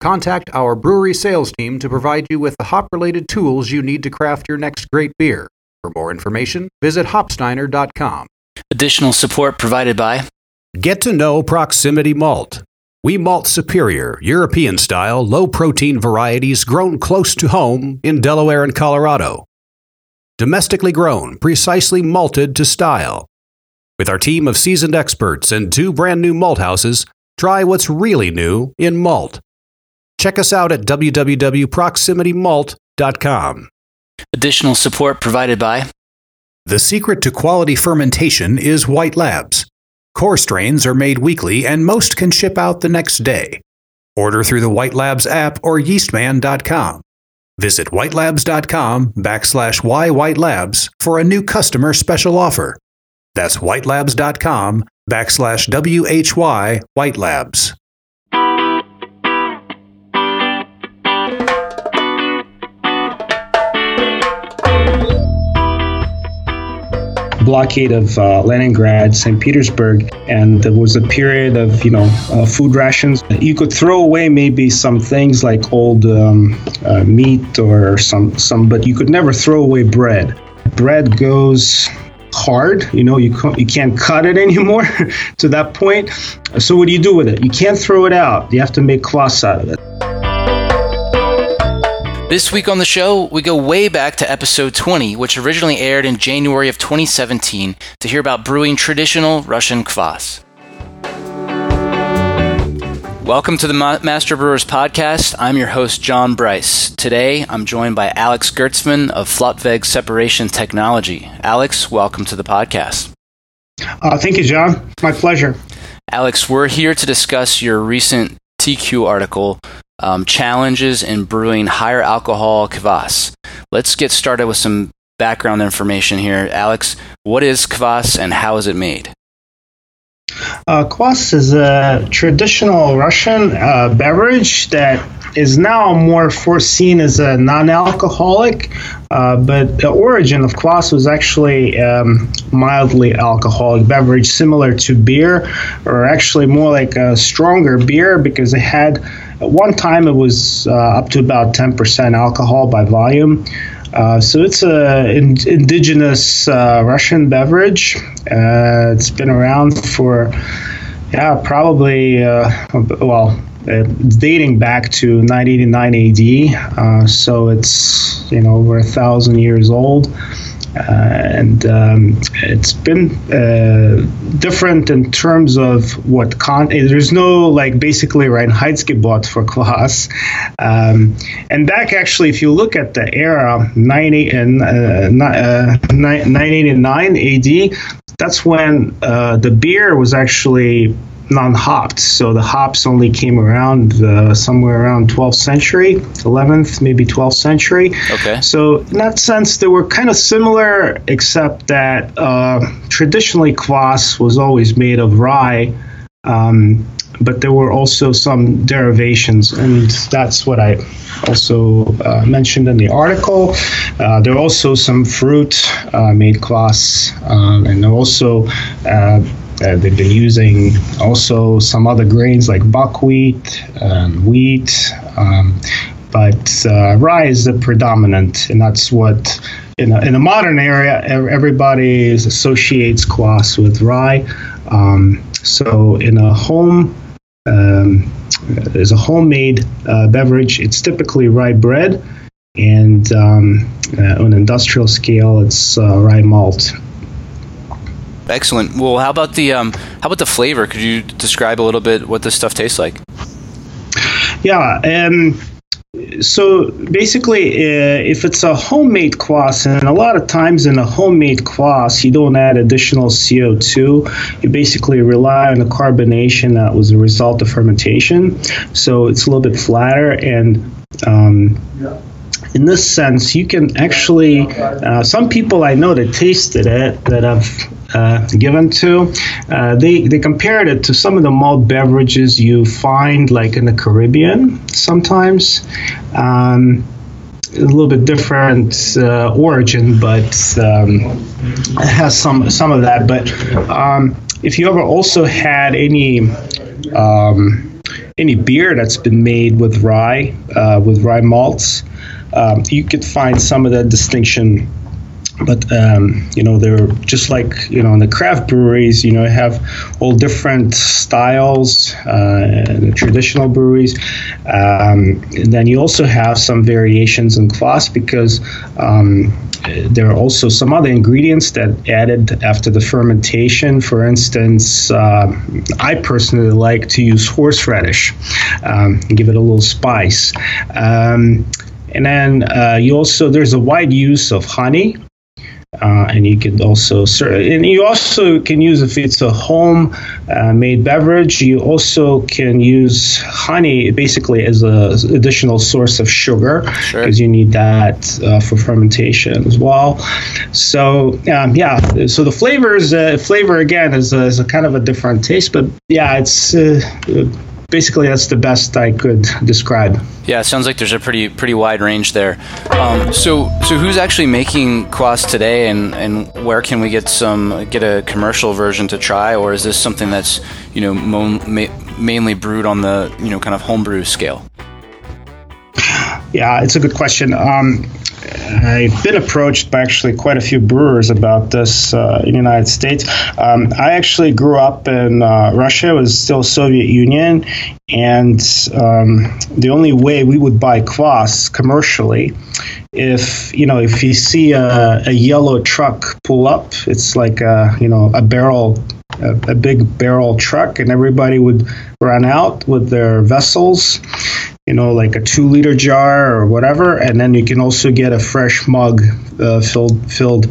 Contact our brewery sales team to provide you with the hop related tools you need to craft your next great beer. For more information, visit hopsteiner.com. Additional support provided by Get to know Proximity Malt. We malt superior, European style, low protein varieties grown close to home in Delaware and Colorado. Domestically grown, precisely malted to style. With our team of seasoned experts and two brand new malt houses, try what's really new in malt. Check us out at www.proximitymalt.com. Additional support provided by The secret to quality fermentation is White Labs. Core strains are made weekly and most can ship out the next day. Order through the White Labs app or yeastman.com. Visit whitelabs.com backslash ywhitelabs for a new customer special offer. That's whitelabs.com backslash why whitelabs. Blockade of uh, Leningrad, St. Petersburg, and there was a period of you know uh, food rations. You could throw away maybe some things like old um, uh, meat or some some, but you could never throw away bread. Bread goes hard you know you can't, you can't cut it anymore to that point so what do you do with it you can't throw it out you have to make kvass out of it this week on the show, we go way back to episode 20, which originally aired in January of 2017, to hear about brewing traditional Russian kvass. Welcome to the Master Brewers Podcast. I'm your host, John Bryce. Today, I'm joined by Alex Gertzman of Flottweg Separation Technology. Alex, welcome to the podcast. Uh, thank you, John. My pleasure. Alex, we're here to discuss your recent TQ article um, challenges in brewing higher alcohol kvass. Let's get started with some background information here. Alex, what is kvass and how is it made? Uh, kvass is a traditional Russian uh, beverage that is now more foreseen as a non-alcoholic, uh, but the origin of kvass was actually um, mildly alcoholic beverage, similar to beer, or actually more like a stronger beer because it had at one time, it was uh, up to about 10% alcohol by volume. Uh, so it's an in, indigenous uh, Russian beverage. Uh, it's been around for, yeah, probably, uh, well, it's dating back to 989 AD. So it's, you know, over a thousand years old. Uh, and um, it's been uh, different in terms of what con. There's no like basically Reinheitsgebot for kvass, um, and back actually, if you look at the era 90 and uh, 989 AD, that's when uh, the beer was actually non-hopped. So the hops only came around uh, somewhere around 12th century, 11th, maybe 12th century. Okay. So in that sense, they were kind of similar, except that uh, traditionally kvass was always made of rye. Um, but there were also some derivations, and that's what I also uh, mentioned in the article. Uh, there are also some fruit uh, made kvass, um, and also uh, they've been using also some other grains like buckwheat, and wheat, um, but uh, rye is the predominant, and that's what in a, in a modern area everybody associates kvass with rye. Um, so in a home, um, there's a homemade uh, beverage. It's typically rye bread, and um, uh, on an industrial scale, it's uh, rye malt. Excellent. Well, how about the um, how about the flavor? Could you describe a little bit what this stuff tastes like? Yeah. Um, so basically, uh, if it's a homemade kvass, and a lot of times in a homemade kvass, you don't add additional CO2. You basically rely on the carbonation that was a result of fermentation. So it's a little bit flatter and um, in this sense, you can actually, uh, some people I know that tasted it that I've uh, given to, uh, they, they compared it to some of the malt beverages you find like in the Caribbean sometimes. Um, a little bit different uh, origin, but um, it has some some of that. But um, if you ever also had any um, any beer that's been made with rye uh, with rye malts, um, you could find some of that distinction but um, you know they're just like you know in the craft breweries you know have all different styles uh, the traditional breweries. Um, then you also have some variations in kvass because um, there are also some other ingredients that added after the fermentation. For instance uh, i personally like to use horseradish um, give it a little spice. Um, and then uh, you also there's a wide use of honey uh, and you can also serve, and you also can use if it's a home uh, made beverage you also can use honey basically as a additional source of sugar because sure. you need that uh, for fermentation as well so um, yeah so the flavors uh, flavor again is a, is a kind of a different taste but yeah it's uh, basically that's the best I could describe. Yeah, it sounds like there's a pretty pretty wide range there. Um, so so who's actually making kvass today, and, and where can we get some get a commercial version to try, or is this something that's you know mo- ma- mainly brewed on the you know kind of homebrew scale? Yeah, it's a good question. Um, I've been approached by actually quite a few brewers about this uh, in the United States. Um, I actually grew up in uh, Russia; it was still Soviet Union, and um, the only way we would buy kvass commercially, if you know, if you see a, a yellow truck pull up, it's like a you know a barrel a, a, big barrel truck, and everybody would run out with their vessels you know, like a two liter jar or whatever, and then you can also get a fresh mug uh, filled filled,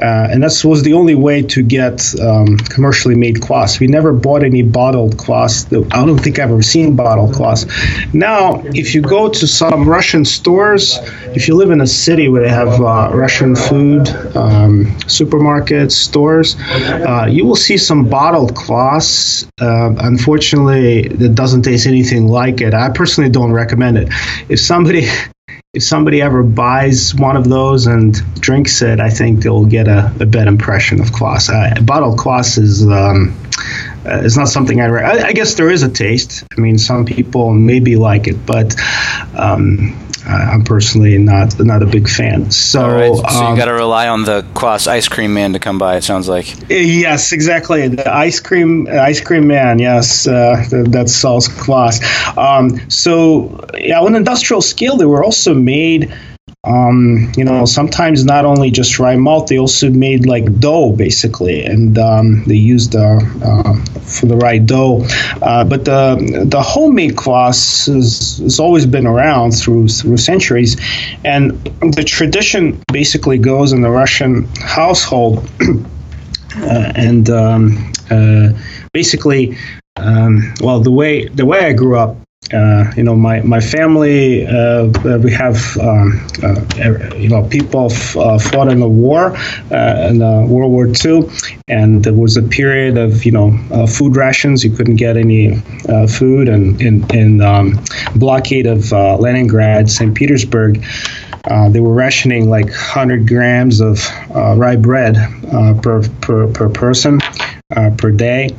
uh, and that was the only way to get um, commercially made kvass. We never bought any bottled kvass. I don't think I've ever seen bottled kvass. Now, if you go to some Russian stores, if you live in a city where they have uh, Russian food, um, supermarkets, stores, uh, you will see some bottled kvass. Uh, unfortunately, it doesn't taste anything like it. I personally don't recommend it. If somebody if somebody ever buys one of those and drinks it, I think they'll get a, a bad impression of kvass. Uh, bottled kvass is um, uh, is not something I, re- I, I guess there is a taste. I mean, some people maybe like it, but um, I'm personally not not a big fan. So, right. so um, you got to rely on the Kvass ice cream man to come by. It sounds like. Yes, exactly. The ice cream ice cream man. Yes, uh, that sells Kvass. Um, so yeah, on industrial scale, they were also made um, you know, sometimes not only just rye malt, they also made like dough basically, and um, they used uh, uh, for the rye dough. Uh, but the the homemade kvass has, has always been around through through centuries, and the tradition basically goes in the Russian household, uh, and um, uh, basically. Um, well, the way the way I grew up, uh, you know, my my family, uh, we have, um, uh, you know, people f- uh, fought in the war, uh, in World War II, and there was a period of, you know, food rations. You couldn't get any food, and in, um, blockade of Leningrad, St. Petersburg. Uh, they were rationing like 100 grams of uh, rye bread uh, per, per, per person per day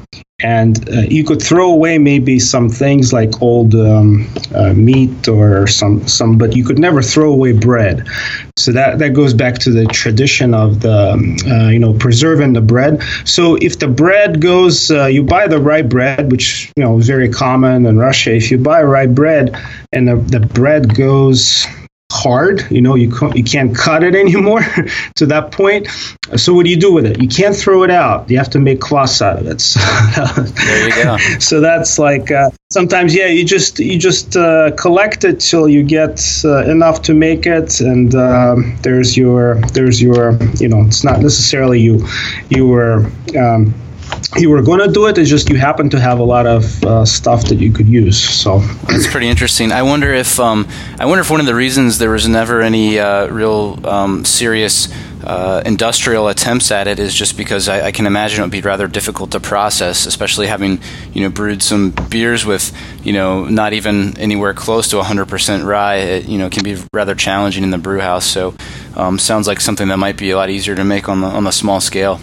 and uh, you could throw away maybe some things like old um, uh, meat or some some but you could never throw away bread. So that that goes back to the tradition of the um, uh, you know preserving the bread. So if the bread goes uh, you buy the rye bread which you know is very common in russia. If you buy rye bread and the, the bread goes hard. You know, you can't, you can't cut it anymore to that point. So what do you do with it? You can't throw it out. You have to make kvass out of it. So, there you go. so that's like uh, sometimes, yeah, you just you just uh, collect it till you get uh, enough to make it, and um, there's your there's your you know it's not necessarily you you were. Um, you were going to do it. It's just you happen to have a lot of uh, stuff that you could use. So that's pretty interesting. I wonder if um, I wonder if one of the reasons there was never any uh, real um, serious uh, industrial attempts at it is just because I, I, can imagine it would be rather difficult to process, especially having you know brewed some beers with you know not even anywhere close to 100% rye. It you know can be rather challenging in the brew house. So um, sounds like something that might be a lot easier to make on the on the small scale.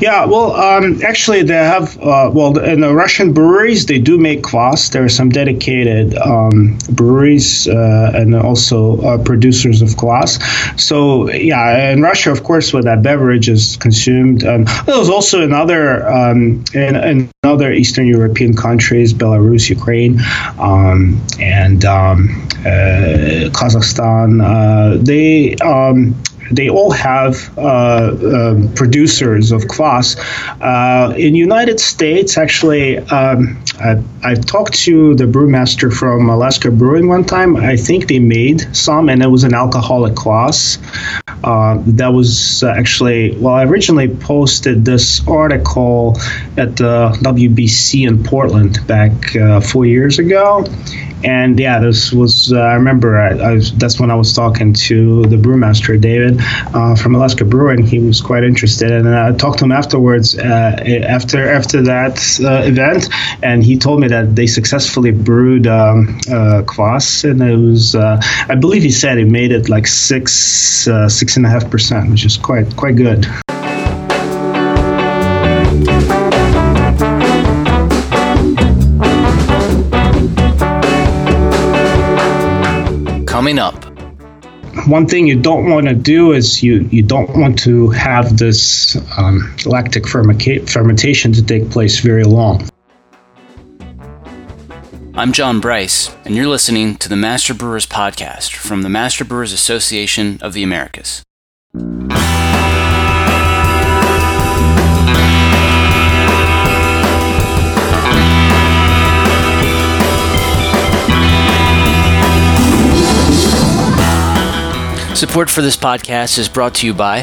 Yeah, well, um, actually, they have, uh, well, in the Russian breweries, they do make kvass. There are some dedicated um, breweries uh, and also uh, producers of kvass. So, yeah, in Russia, of course, where that beverage is consumed, um, there's also in other, um, in, in, other Eastern European countries, Belarus, Ukraine, um, and um, uh, Kazakhstan, uh, they they all have uh, uh, producers of kvass. Uh, in United States, actually, um, I, I, talked to the brewmaster from Alaska Brewing one time. I think they made some, and it was an alcoholic kvass. Uh, that was actually well. I originally posted this article at the WBC in Portland back uh, four years ago, and yeah, this was uh, I remember I, I was, that's when I was talking to the brewmaster David uh, from Alaska Brewing. He was quite interested, and I talked to him afterwards uh, after after that uh, event, and he told me that they successfully brewed um, uh, kvass, and it was uh, I believe he said he made it like six six and a half percent, which is quite quite good. coming up. One thing you don't want to do is you, you don't want to have this um, lactic fermentation to take place very long. I'm John Bryce, and you're listening to the Master Brewers Podcast from the Master Brewers Association of the Americas. Support for this podcast is brought to you by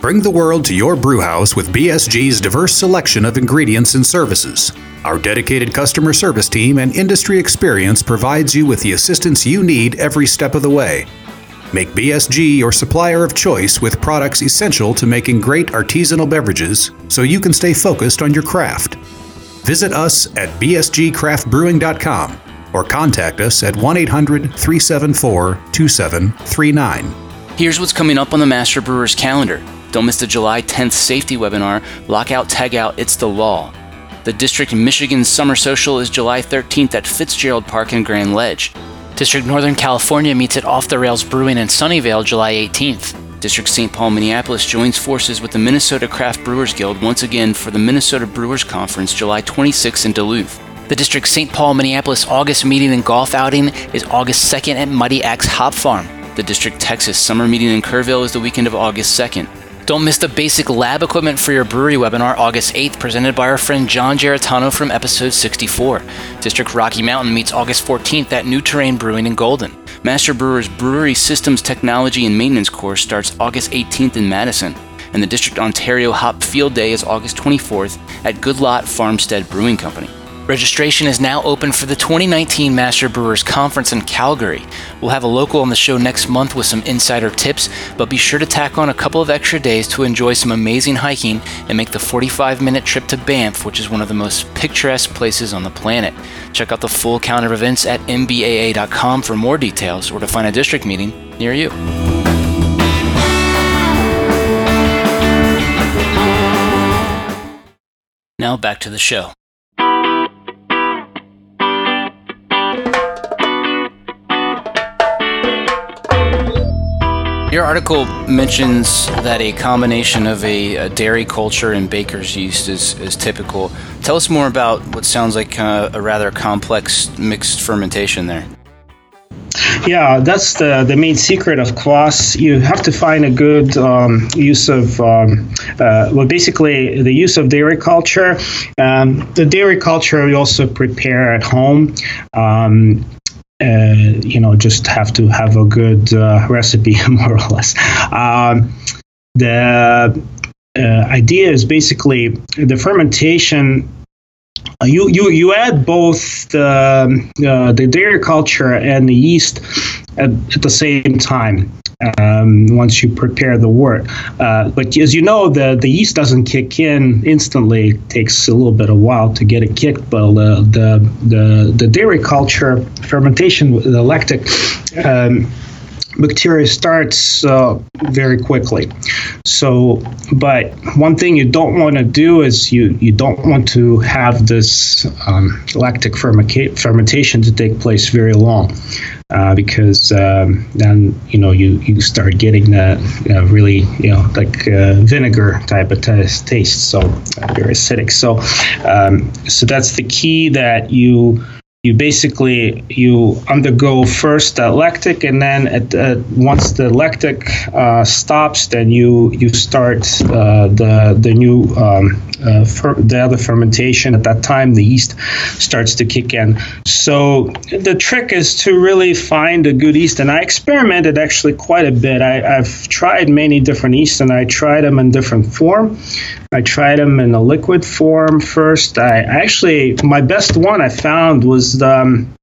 Bring the world to your brewhouse with BSG's diverse selection of ingredients and services. Our dedicated customer service team and industry experience provides you with the assistance you need every step of the way. Make BSG your supplier of choice with products essential to making great artisanal beverages so you can stay focused on your craft. Visit us at bsgcraftbrewing.com or contact us at 1 800 374 2739. Here's what's coming up on the Master Brewers calendar. Don't miss the July 10th safety webinar, Lockout Tagout It's the Law. The District Michigan Summer Social is July 13th at Fitzgerald Park in Grand Ledge. District Northern California meets at Off the Rails Brewing in Sunnyvale July 18th. District St. Paul Minneapolis joins forces with the Minnesota Craft Brewers Guild once again for the Minnesota Brewers Conference July 26th in Duluth. The District St. Paul Minneapolis August meeting and golf outing is August 2nd at Muddy Axe Hop Farm. The District Texas Summer Meeting in Kerrville is the weekend of August 2nd. Don't miss the basic lab equipment for your brewery webinar August 8th, presented by our friend John Geritano from episode 64. District Rocky Mountain meets August 14th at New Terrain Brewing in Golden. Master Brewer's Brewery Systems Technology and Maintenance course starts August 18th in Madison. And the District Ontario Hop Field Day is August 24th at Goodlot Farmstead Brewing Company. Registration is now open for the 2019 Master Brewers Conference in Calgary. We'll have a local on the show next month with some insider tips, but be sure to tack on a couple of extra days to enjoy some amazing hiking and make the 45 minute trip to Banff, which is one of the most picturesque places on the planet. Check out the full calendar of events at mbaa.com for more details or to find a district meeting near you. Now back to the show. Your article mentions that a combination of a, a, dairy culture and baker's yeast is, is typical. Tell us more about what sounds like a, a rather complex mixed fermentation there. Yeah, that's the, the main secret of kvass. You have to find a good um, use of, um, uh, well, basically the use of dairy culture. Um, the dairy culture we also prepare at home. Um, uh, you know, just have to have a good uh, recipe, more or less. Um, the uh, idea is basically the fermentation. Uh, you, you, you add both the, uh, the dairy culture and the yeast at, at the same time um, once you prepare the wort. Uh, but as you know, the, the yeast doesn't kick in instantly. It takes a little bit of while to get it kicked. But the the the, the dairy culture fermentation, the lactic. Um, bacteria starts uh, very quickly. So, but one thing you don't want to do is you, you don't want to have this um, lactic fermentation to take place very long uh, because um, then you know you, you start getting that you know, really you know like uh, vinegar type of taste, taste so very acidic. So um, so that's the key that you you basically you undergo first the lactic and then at, once the lactic uh, stops then you you start uh, the the new um, uh, fer- the other fermentation. At that time the yeast starts to kick in. So the trick is to really find a good yeast and I experimented actually quite a bit. I, I've tried many different yeasts and I tried them in different form. I tried them in a liquid form first. I actually, my best one I found was the, um,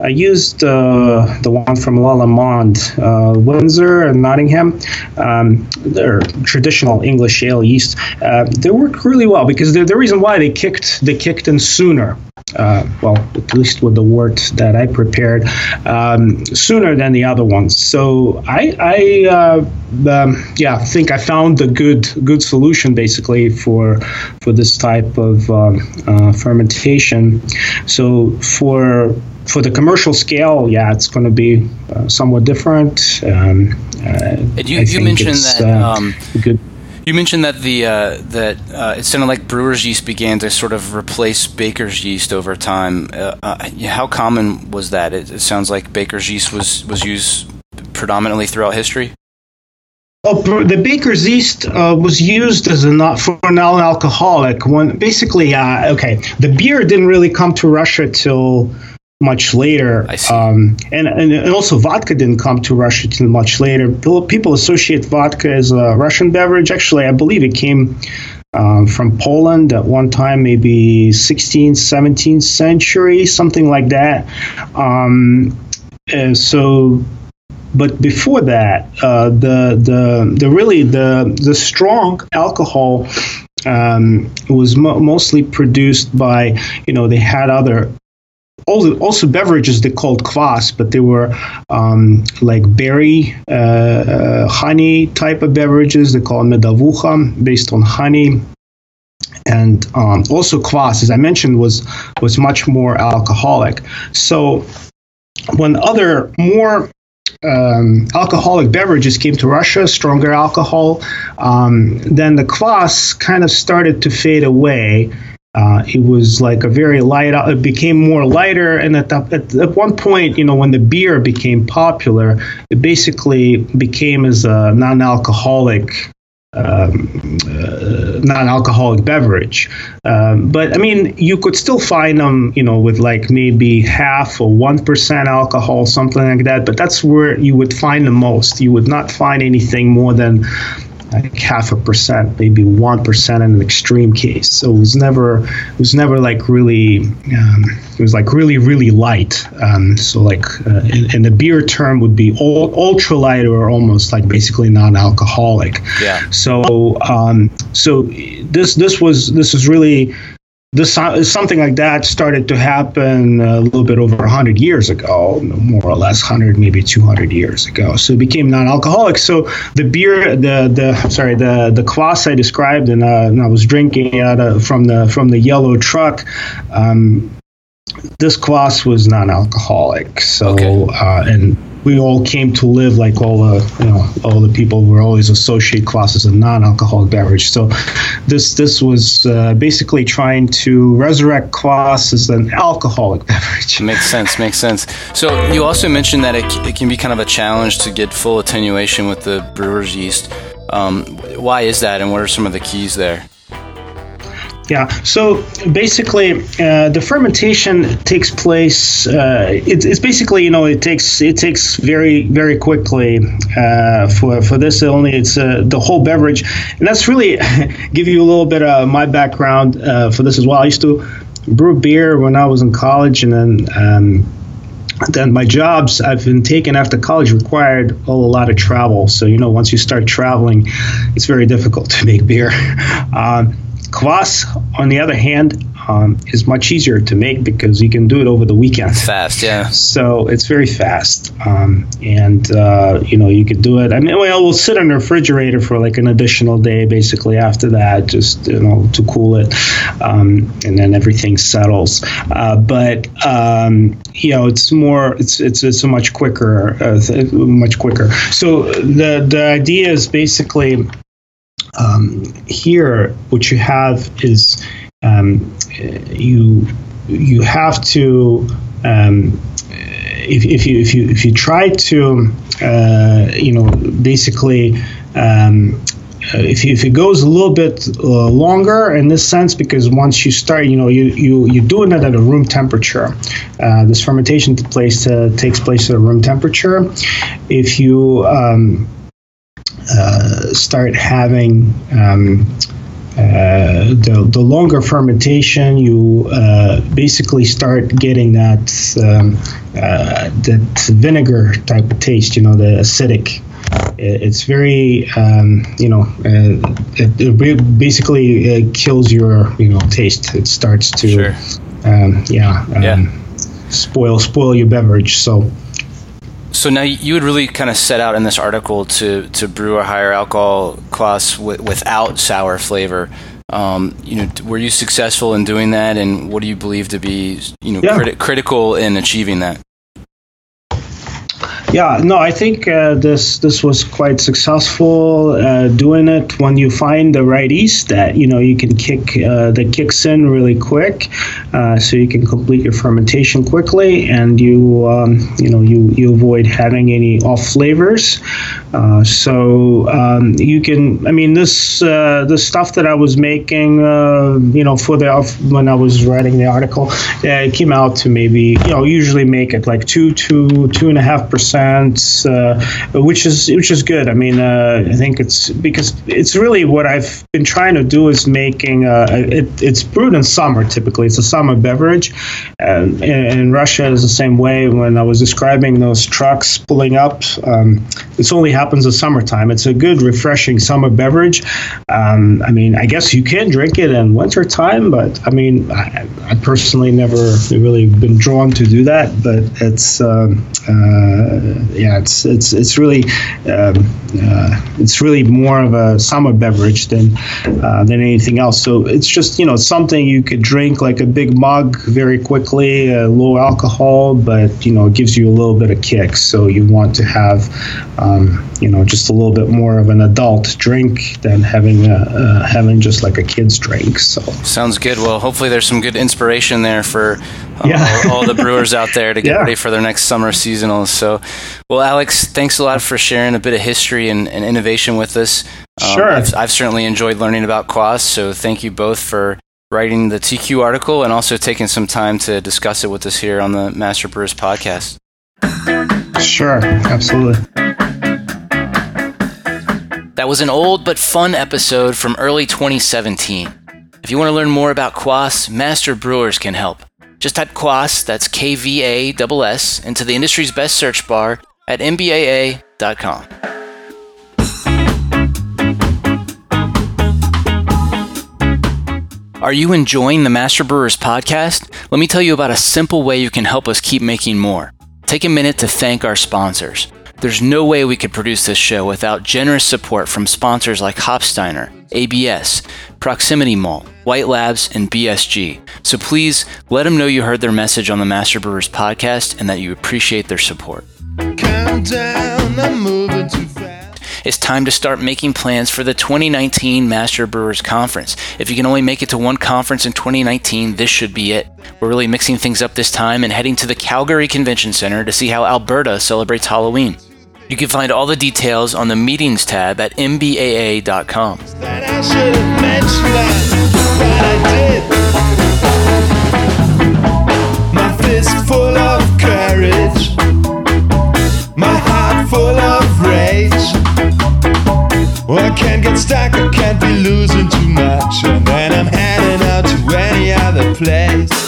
I used uh, the one from Lallemand, uh, Windsor and Nottingham. Um, they're traditional English ale yeast. Uh, they work really well because the, the reason why they kicked they kicked in sooner. Uh, well, at least with the wort that I prepared, um, sooner than the other ones. So I, I uh, um, yeah, think I found a good good solution basically for for this type of um, uh, fermentation. So for for the commercial scale, yeah, it's going to be uh, somewhat different. Um, uh, you, you mentioned that uh, um, good. You mentioned that the uh, that uh, it sounded like brewer's yeast began to sort of replace baker's yeast over time. Uh, how common was that? It, it, sounds like baker's yeast was was used predominantly throughout history. Oh, the baker's yeast uh, was used as a not for non-alcoholic When basically, uh, okay, the beer didn't really come to Russia till much later. Um, and, and also vodka didn't come to Russia till much later. People associate vodka as a Russian beverage. Actually, I believe it came um, from Poland at one time, maybe 16th, 17th century, something like that. Um, so but before that, uh, the the the really the the strong alcohol um, was mo- mostly produced by you know they had other also, beverages they called kvass, but they were um, like berry, uh, uh, honey type of beverages. They call medovukha, based on honey. And um, also kvass, as I mentioned, was was much more alcoholic. So when other more um, alcoholic beverages came to Russia, stronger alcohol, um, then the kvass kind of started to fade away. Uh, it was like a very light. Uh, it became more lighter, and at, the, at, at one point, you know, when the beer became popular, it basically became as a non-alcoholic um, uh, non-alcoholic beverage. Um, but I mean, you could still find them, you know, with like maybe half or one percent alcohol, something like that. But that's where you would find the most. You would not find anything more than like half a percent, maybe one percent in an extreme case. So it was never it was never like really um, it was like really really light. Um, so like uh, in, the beer term would be ultra light or almost like basically non-alcoholic. Yeah. So um, so this this was this was really this something like that started to happen a little bit over 100 years ago more or less 100 maybe 200 years ago. So it became non-alcoholic. So the beer the the sorry the the kvass i described and, uh, and i was drinking out of, from the from the yellow truck um, this kvass was non-alcoholic. So okay. uh, and we all came to live like all the you know all the people were always associate as a non-alcoholic beverage. So this this was uh, basically trying to resurrect kvass as an alcoholic beverage. Makes sense. Makes sense. So you also mentioned that it, it can be kind of a challenge to get full attenuation with the brewer's yeast. Um, why is that, and what are some of the keys there? Yeah. So basically, uh, the fermentation takes place. Uh, it's, it's, basically you know it takes it takes very very quickly uh, for for this only it's uh, the whole beverage, and that's really give you a little bit of my background uh, for this as well. I used to brew beer when I was in college, and then. Um, then my jobs I've been taken after college required a lot of travel. So you know, once you start traveling, it's very difficult to make beer. Um, Kvass, on the other hand, um, is much easier to make because you can do it over the weekend. Fast, yeah. So it's very fast, um, and uh, you know you could do it. I mean, well, we'll sit in the refrigerator for like an additional day, basically after that, just you know to cool it, um, and then everything settles. Uh, but um, you know, it's more, it's it's it's a much quicker, uh, much quicker. So the the idea is basically um, here, what you have is um, you you have to um, if, if you if you if you try to uh, you know basically um, uh, if, if it goes a little bit uh, longer in this sense because once you start you know you, you you're doing it at a room temperature. Uh, this fermentation place uh, takes place at a room temperature. If you um, uh, start having um, uh, the, the longer fermentation, you uh, basically start getting that um, uh, that vinegar type of taste. You know, the acidic. It's very, um, you know, uh, it, it, basically kills your, you know, taste. It starts to, sure. um, yeah, yeah, um, spoil spoil your beverage. So so now you would really kind of set out in this article to to brew a higher alcohol kvass w- without sour flavor. Um, you know, were you successful in doing that, and what do you believe to be you know yeah. criti- critical in achieving that? Yeah, no, I think uh, this this was quite successful uh, doing it when you find the right yeast that you know you can kick uh, that kicks in really quick, uh, so you can complete your fermentation quickly, and you um, you know you you avoid having any off flavors. Uh, so um, you can, I mean, this uh, the stuff that I was making, you know, for the when I was writing the article, it came out to maybe you know usually make it like two two two and a half percent percent, uh, which is which is good. I mean, uh, I think it's because it's really what I've been trying to do is making uh, it, it's brewed in summer. Typically, it's a summer beverage, and in Russia is the same way. When I was describing those trucks pulling up, um, this only happens in summertime. It's a good, refreshing summer beverage. Um, I mean, I guess you can drink it in wintertime, but I mean, I, I personally never really been drawn to do that. But it's um, uh, yeah, it's it's it's really um, uh, it's really more of a summer beverage than uh, than anything else. So it's just you know something you could drink like a big mug very quickly, uh, low alcohol, but you know it gives you a little bit of kick. So you want to have um, you know just a little bit more of an adult drink than having a, uh, having just like a kid's drink. So sounds good. Well, hopefully there's some good inspiration there for yeah. all, all, the brewers out there to get yeah. ready for their next summer seasonals. So, well, Alex, thanks a lot for sharing a bit of history and, and innovation with us. Um, sure. I've, I've, certainly enjoyed learning about Kvass, so thank you both for writing the TQ article and also taking some time to discuss it with us here on the Master Brewers podcast. Sure, absolutely. That was an old but fun episode from early 2017. If you want to learn more about Kvass, Master Brewers can help. Just type Kvass, that's K V A S, into the industry's best search bar at MBAA.com. Are you enjoying the Master Brewers podcast? Let me tell you about a simple way you can help us keep making more. Take a minute to thank our sponsors. There's no way we could produce this show without generous support from sponsors like Hopsteiner, ABS, Proximity Malt, White Labs, and BSG. So please let them know you heard their message on the Master Brewers podcast and that you appreciate their support. Countdown, I'm moving too fast. It's time to start making plans for the 2019 Master Brewers Conference. If you can only make it to one conference in 2019, this should be it. We're really mixing things up this time and heading to the Calgary Convention Center to see how Alberta celebrates Halloween. You can find all the details on the meetings tab at mbaa.com. I can't get stuck, I can't be losing too much. And then I'm heading out to any other place.